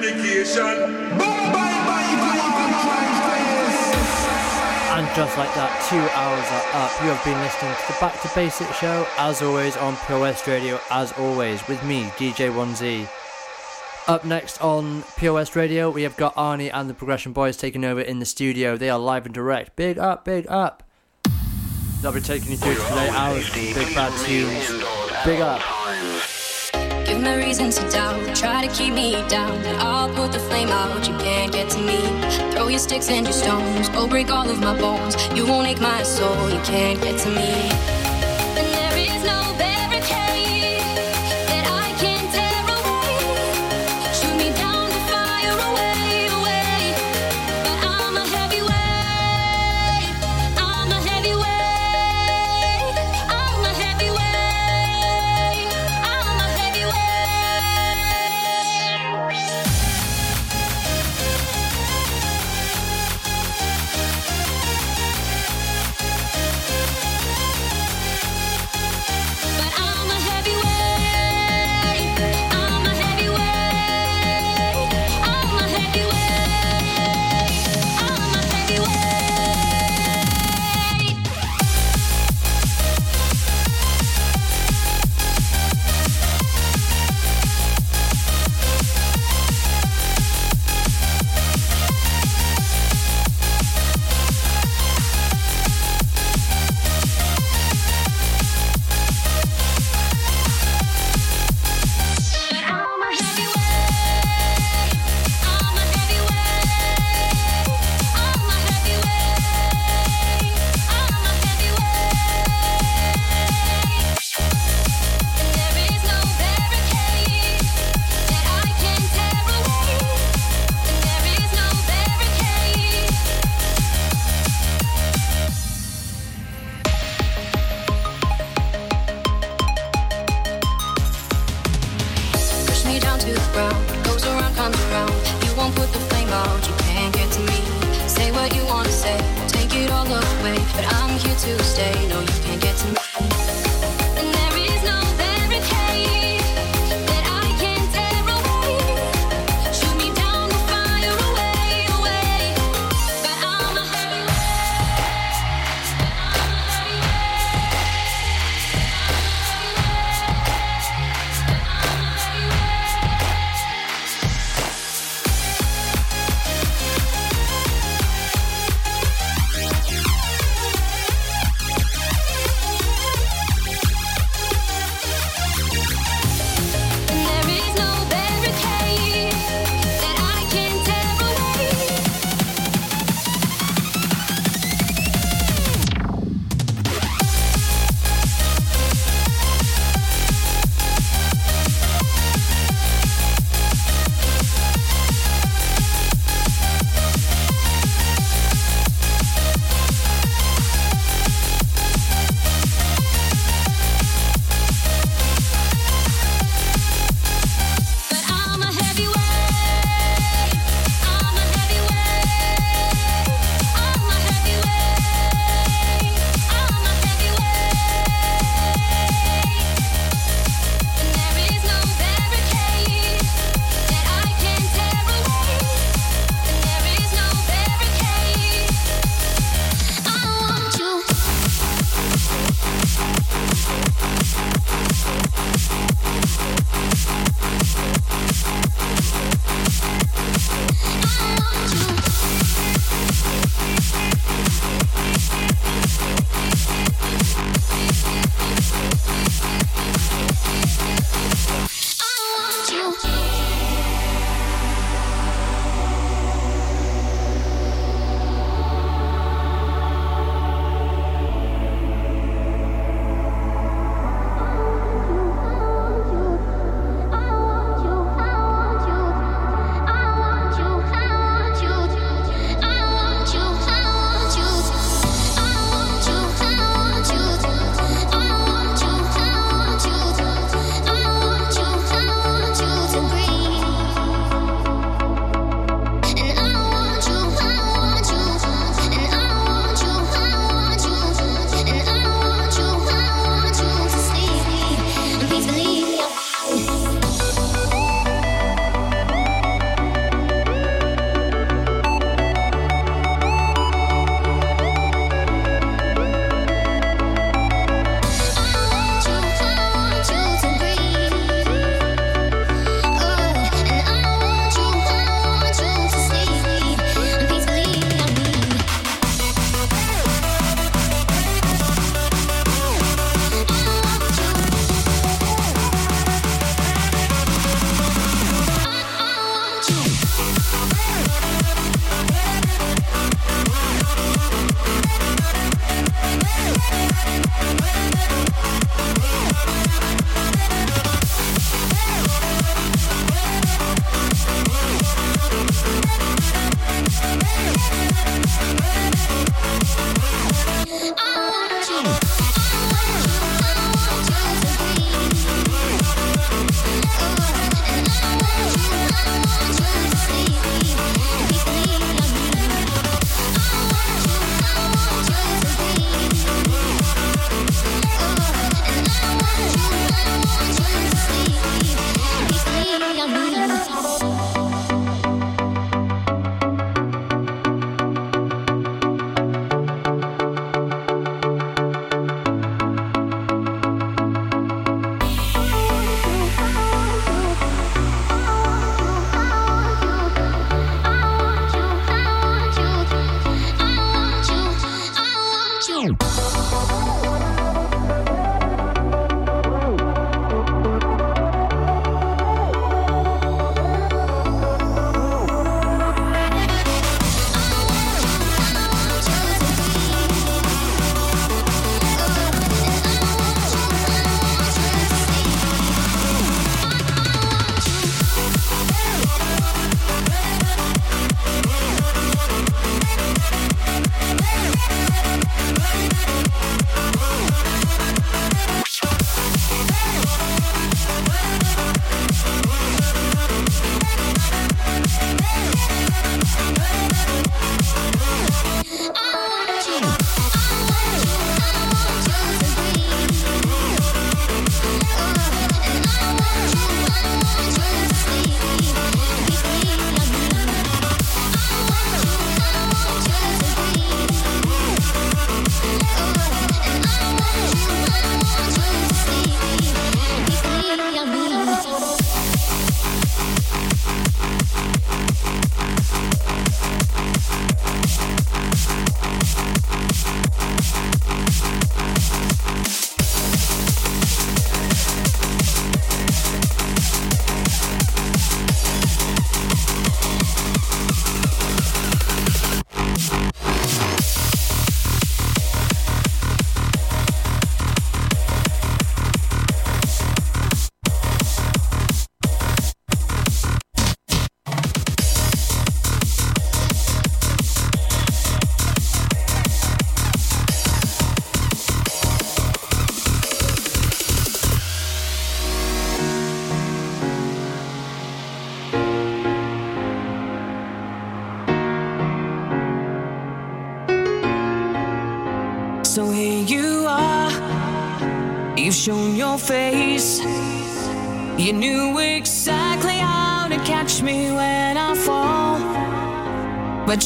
dedication. And just like that, two hours are up. You have been listening to the Back to Basics show, as always, on Pure West Radio, as always, with me, DJ1Z. Up next on Pure West Radio, we have got Arnie and the Progrezzion Boys taking over in the studio. They are live and direct. Big up, big up. They'll be taking you through today hours, big bad tunes. Big up. Give me reason to doubt, try to keep me down. And I'll put the flame out, you can't get to me. Throw your sticks and your stones, go break all of my bones. You won't ache my soul, you can't get to me.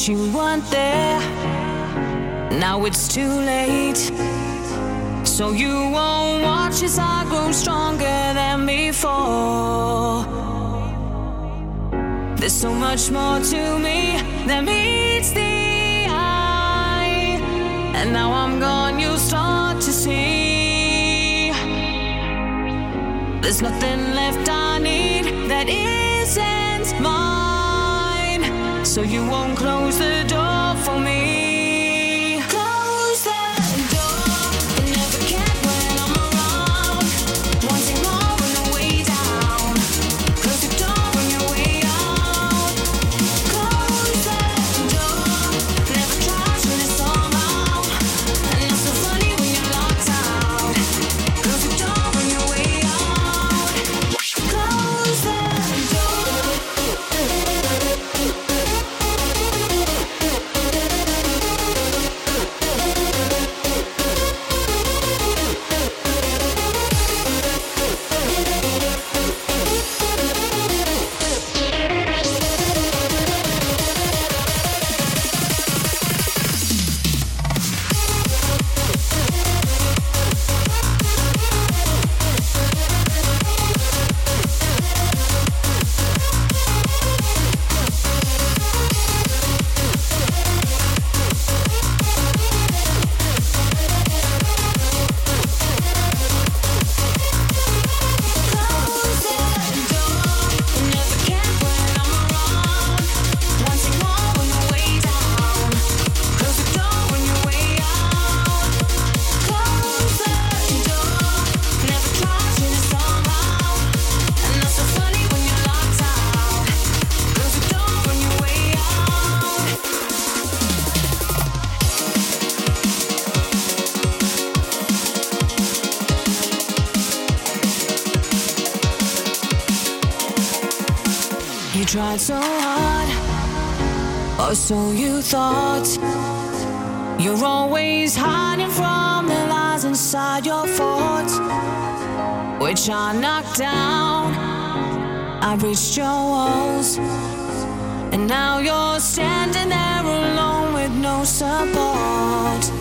But you weren't there. Now it's too late. So you won't watch as I grow stronger than before. There's so much more to me than meets the eye. And now I'm gone, you'll start to see. There's nothing left I need that isn't mine. So you won't close the door for me. Or so you thought. You're always hiding from the lies inside your thoughts, which I knocked down. I reached your walls, and now you're standing there alone with no support.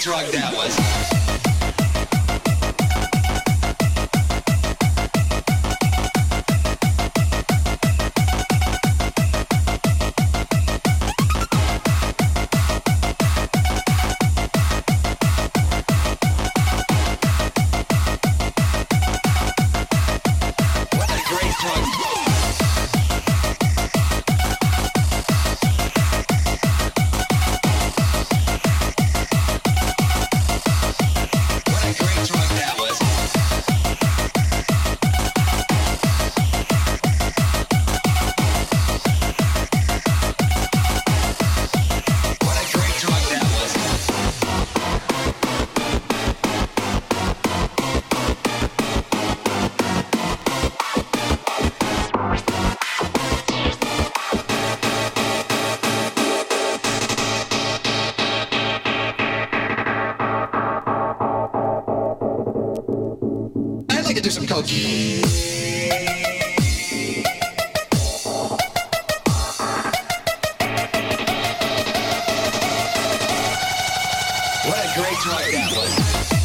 drug that was. great job, that.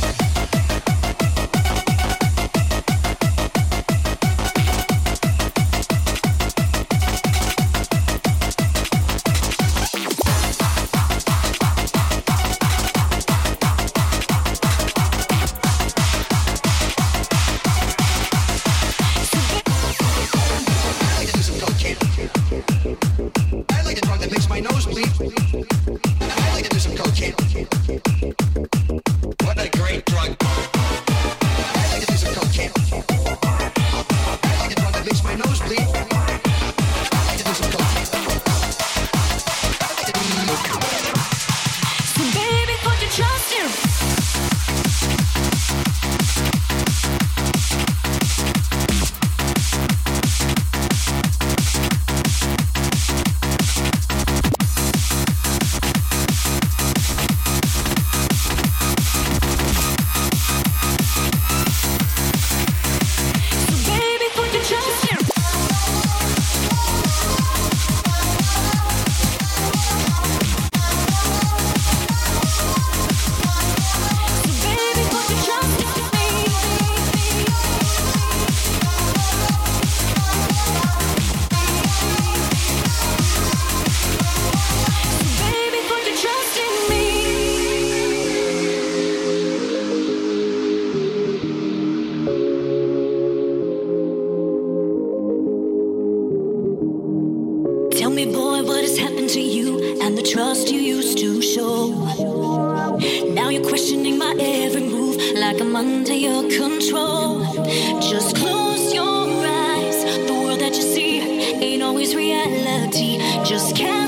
just can't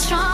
strong.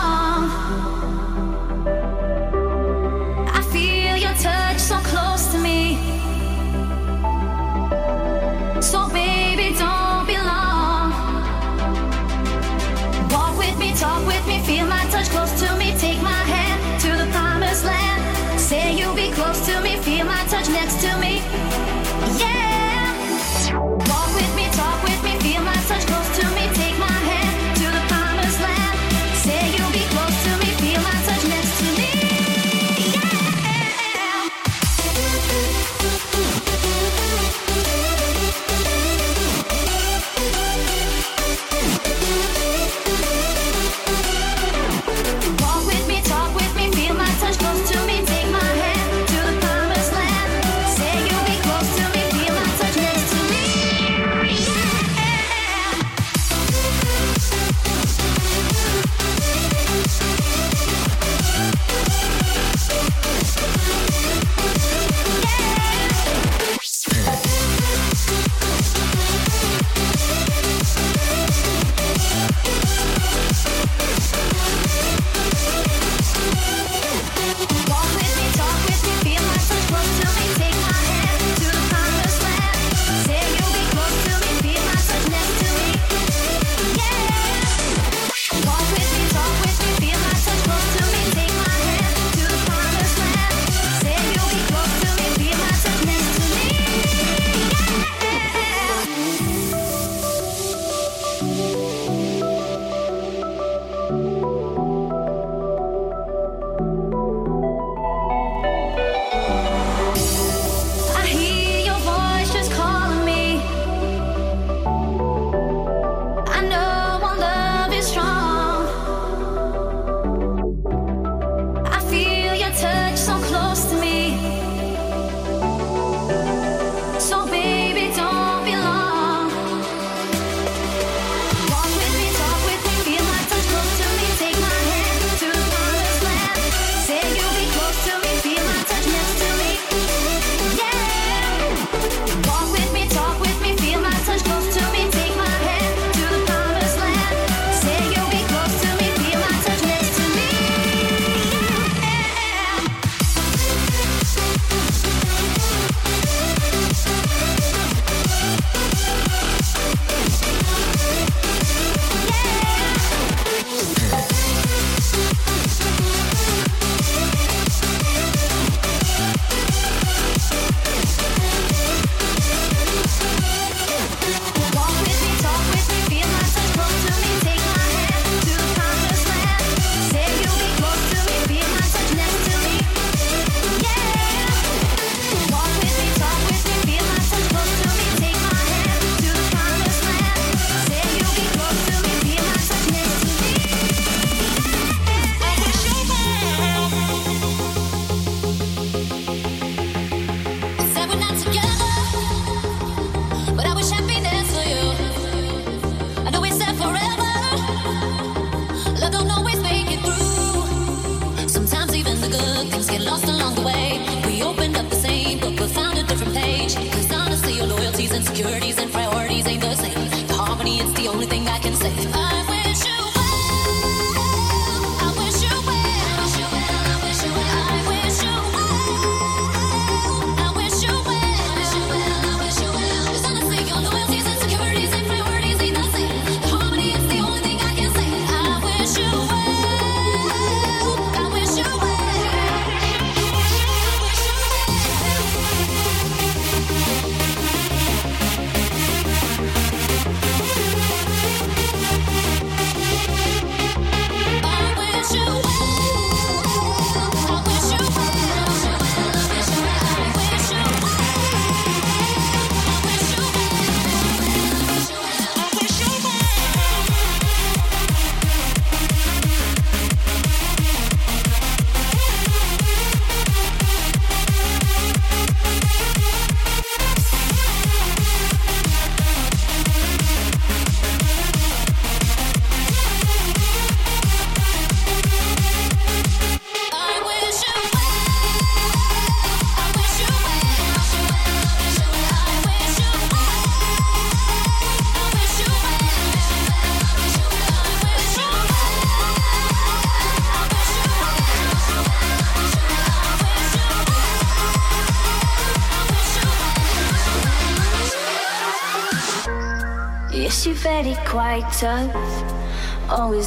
If I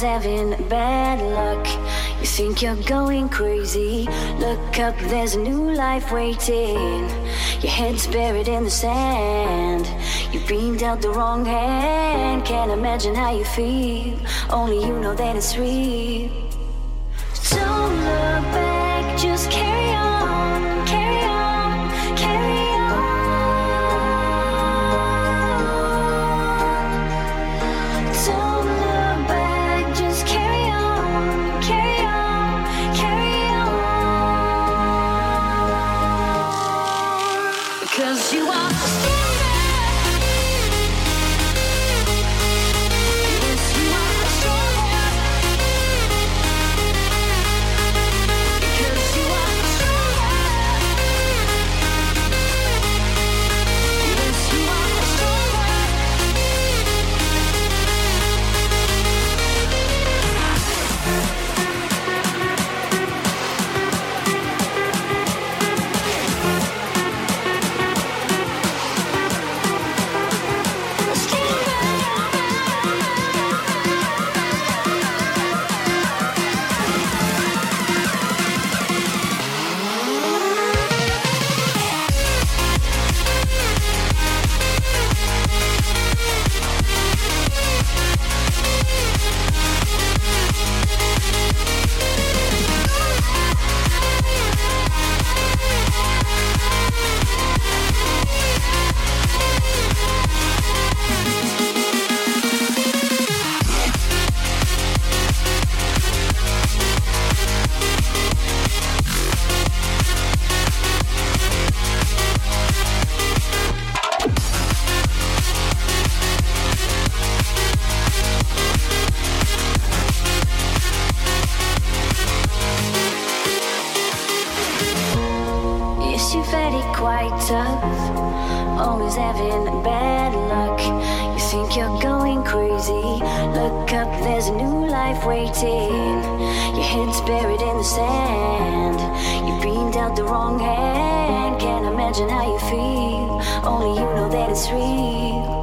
Always having bad luck. You think you're going crazy. Look up, there's a new life waiting. Your head's buried in the sand. You've been dealt the wrong hand. Can't imagine how you feel. Only you know that it's real. Look up, there's a new life waiting. Your head's buried in the sand. You've been dealt the wrong hand. Can't imagine how you feel. Only you know that it's real.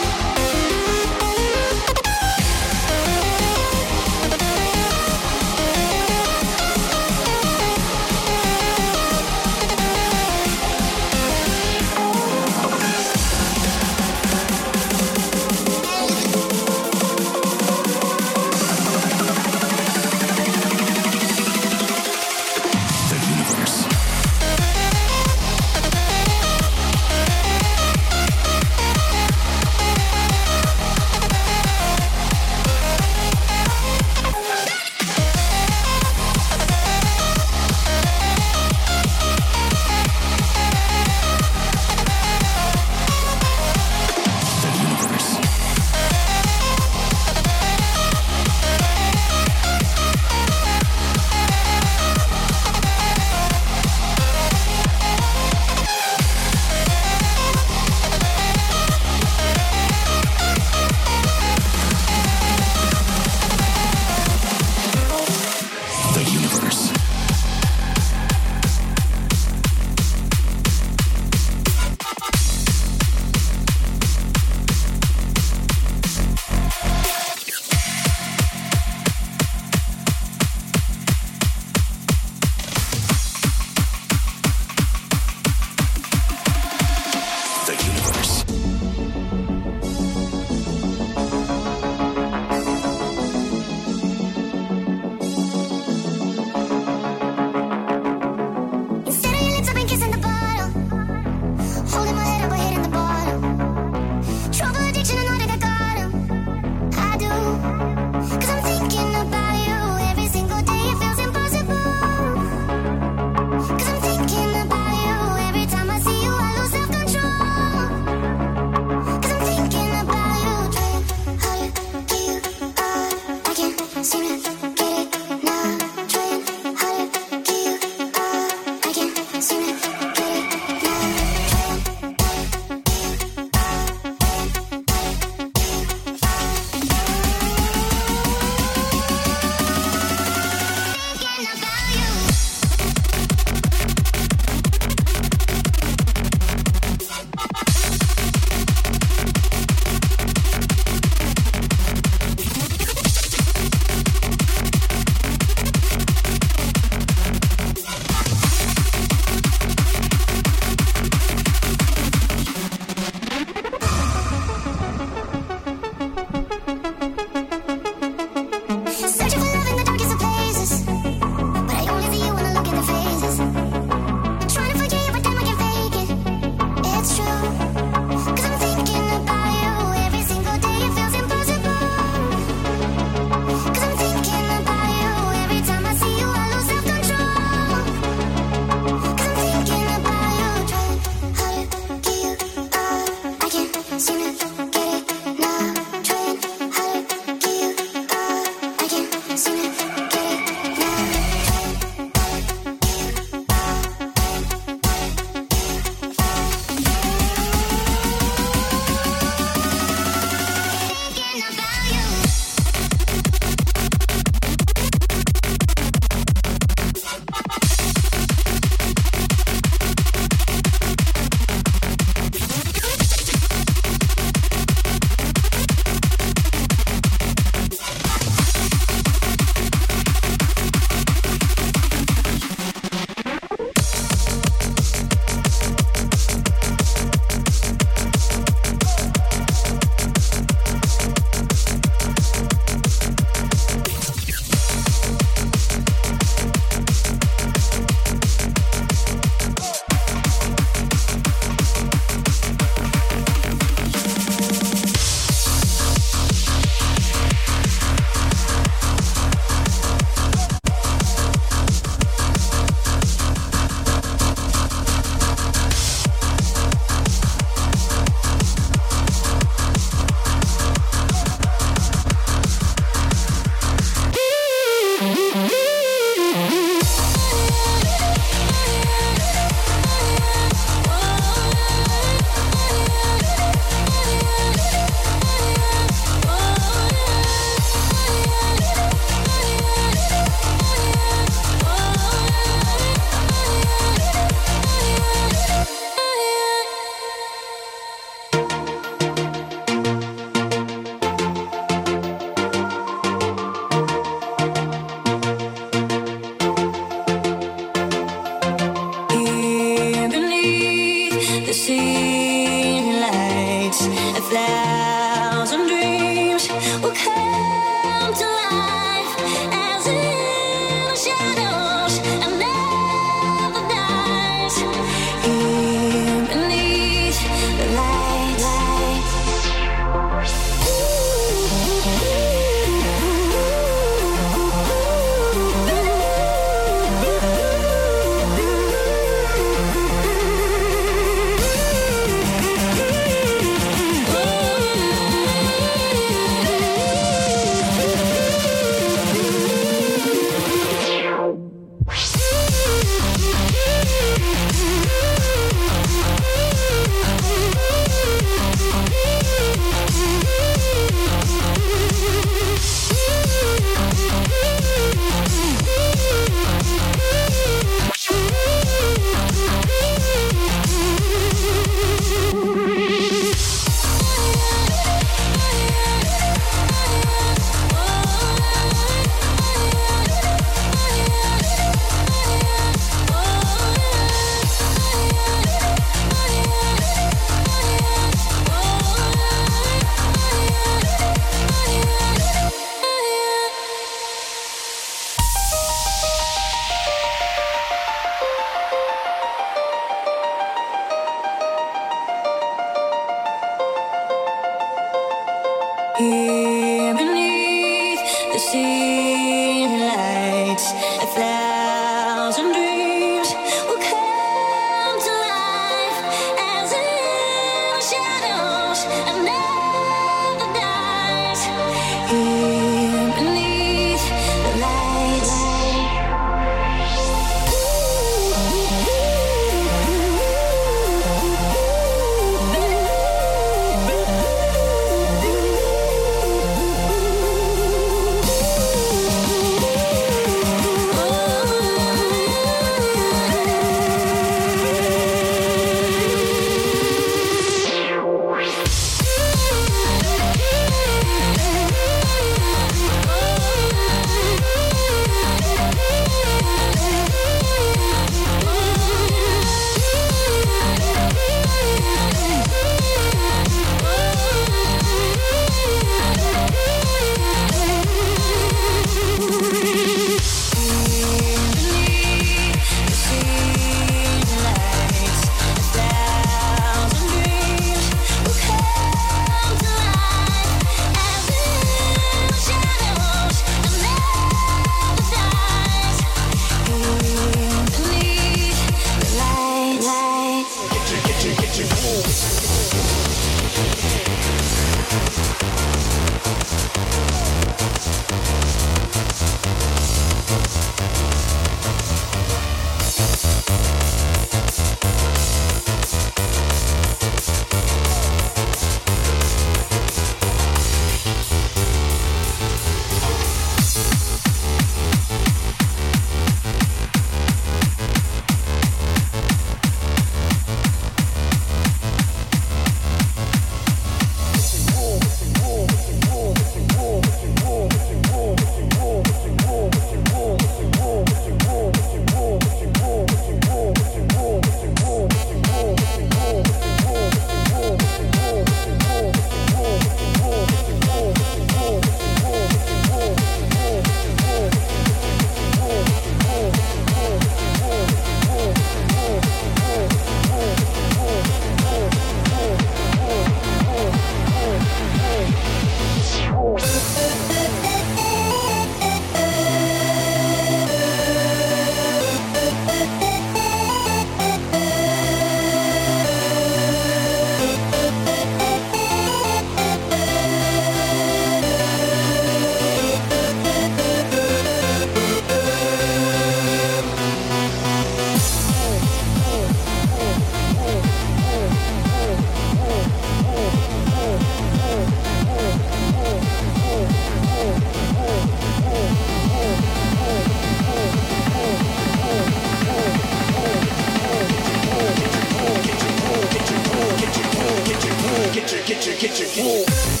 Whoa.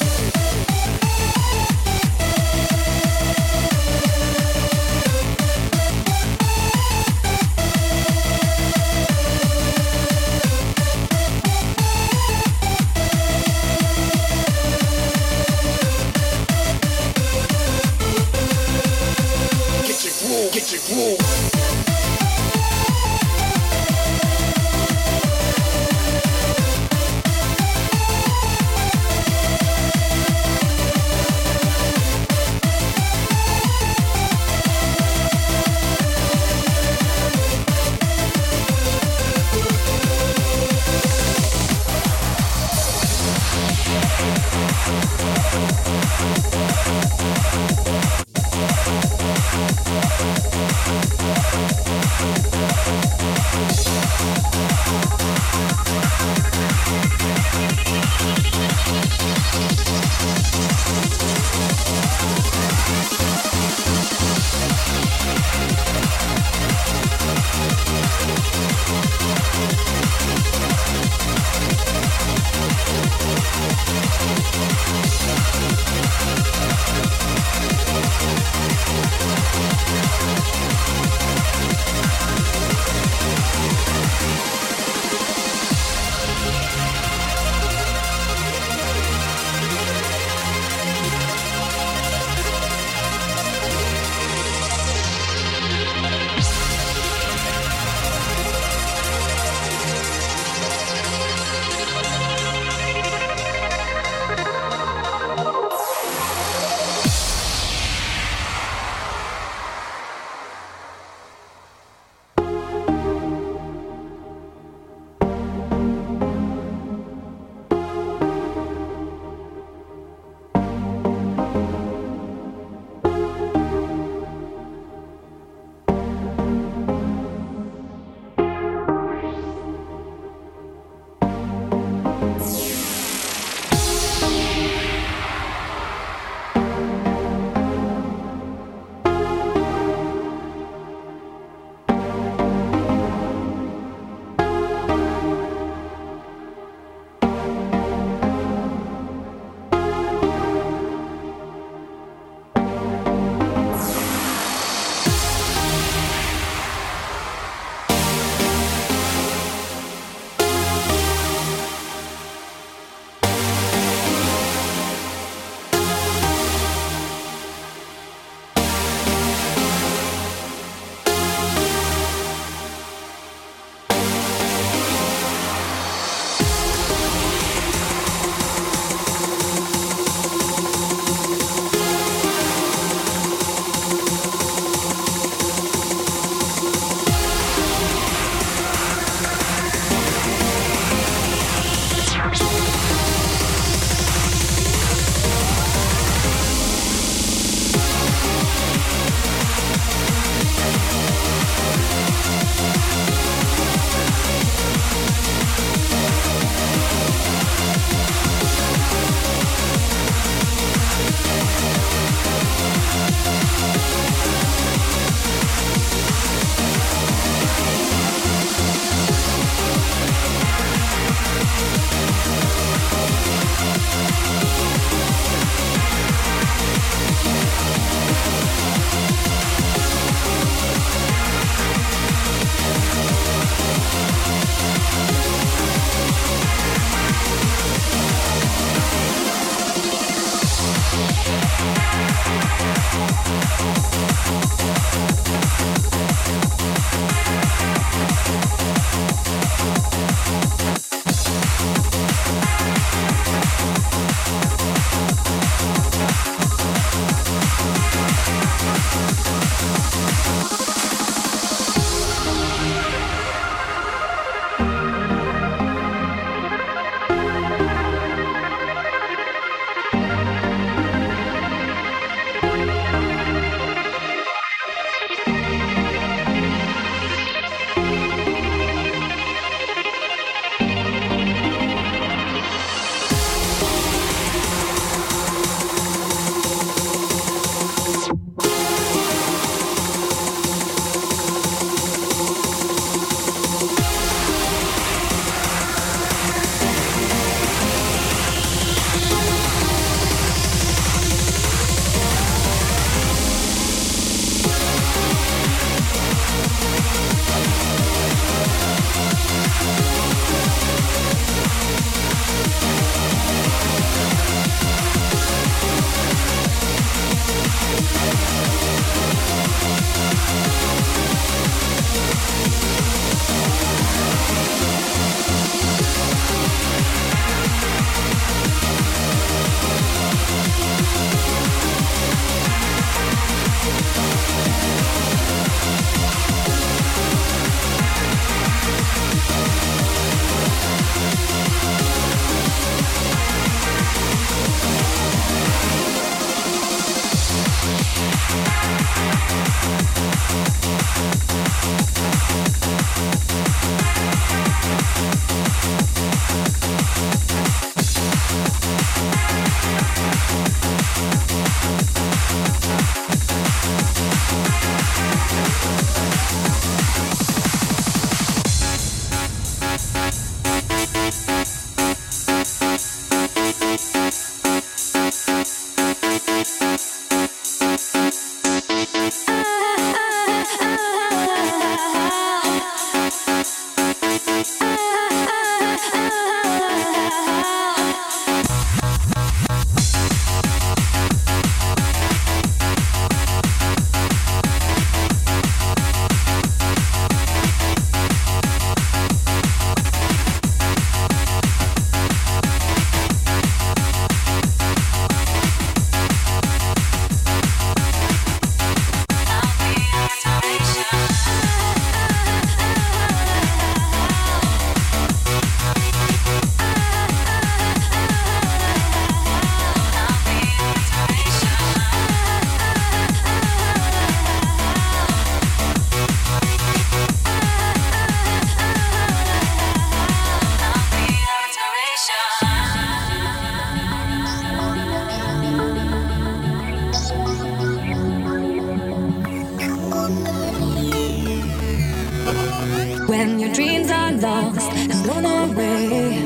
When your dreams are lost and blown away,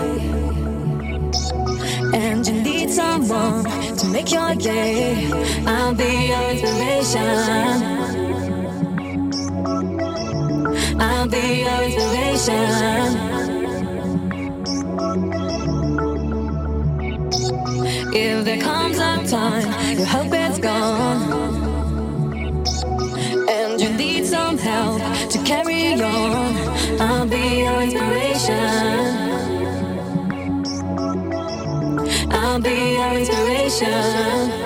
and you need someone to make your day, I'll be your inspiration. I'll be your inspiration. If there comes a time your hope is gone, and you need some help carry on, I'll be your inspiration. I'll be your inspiration.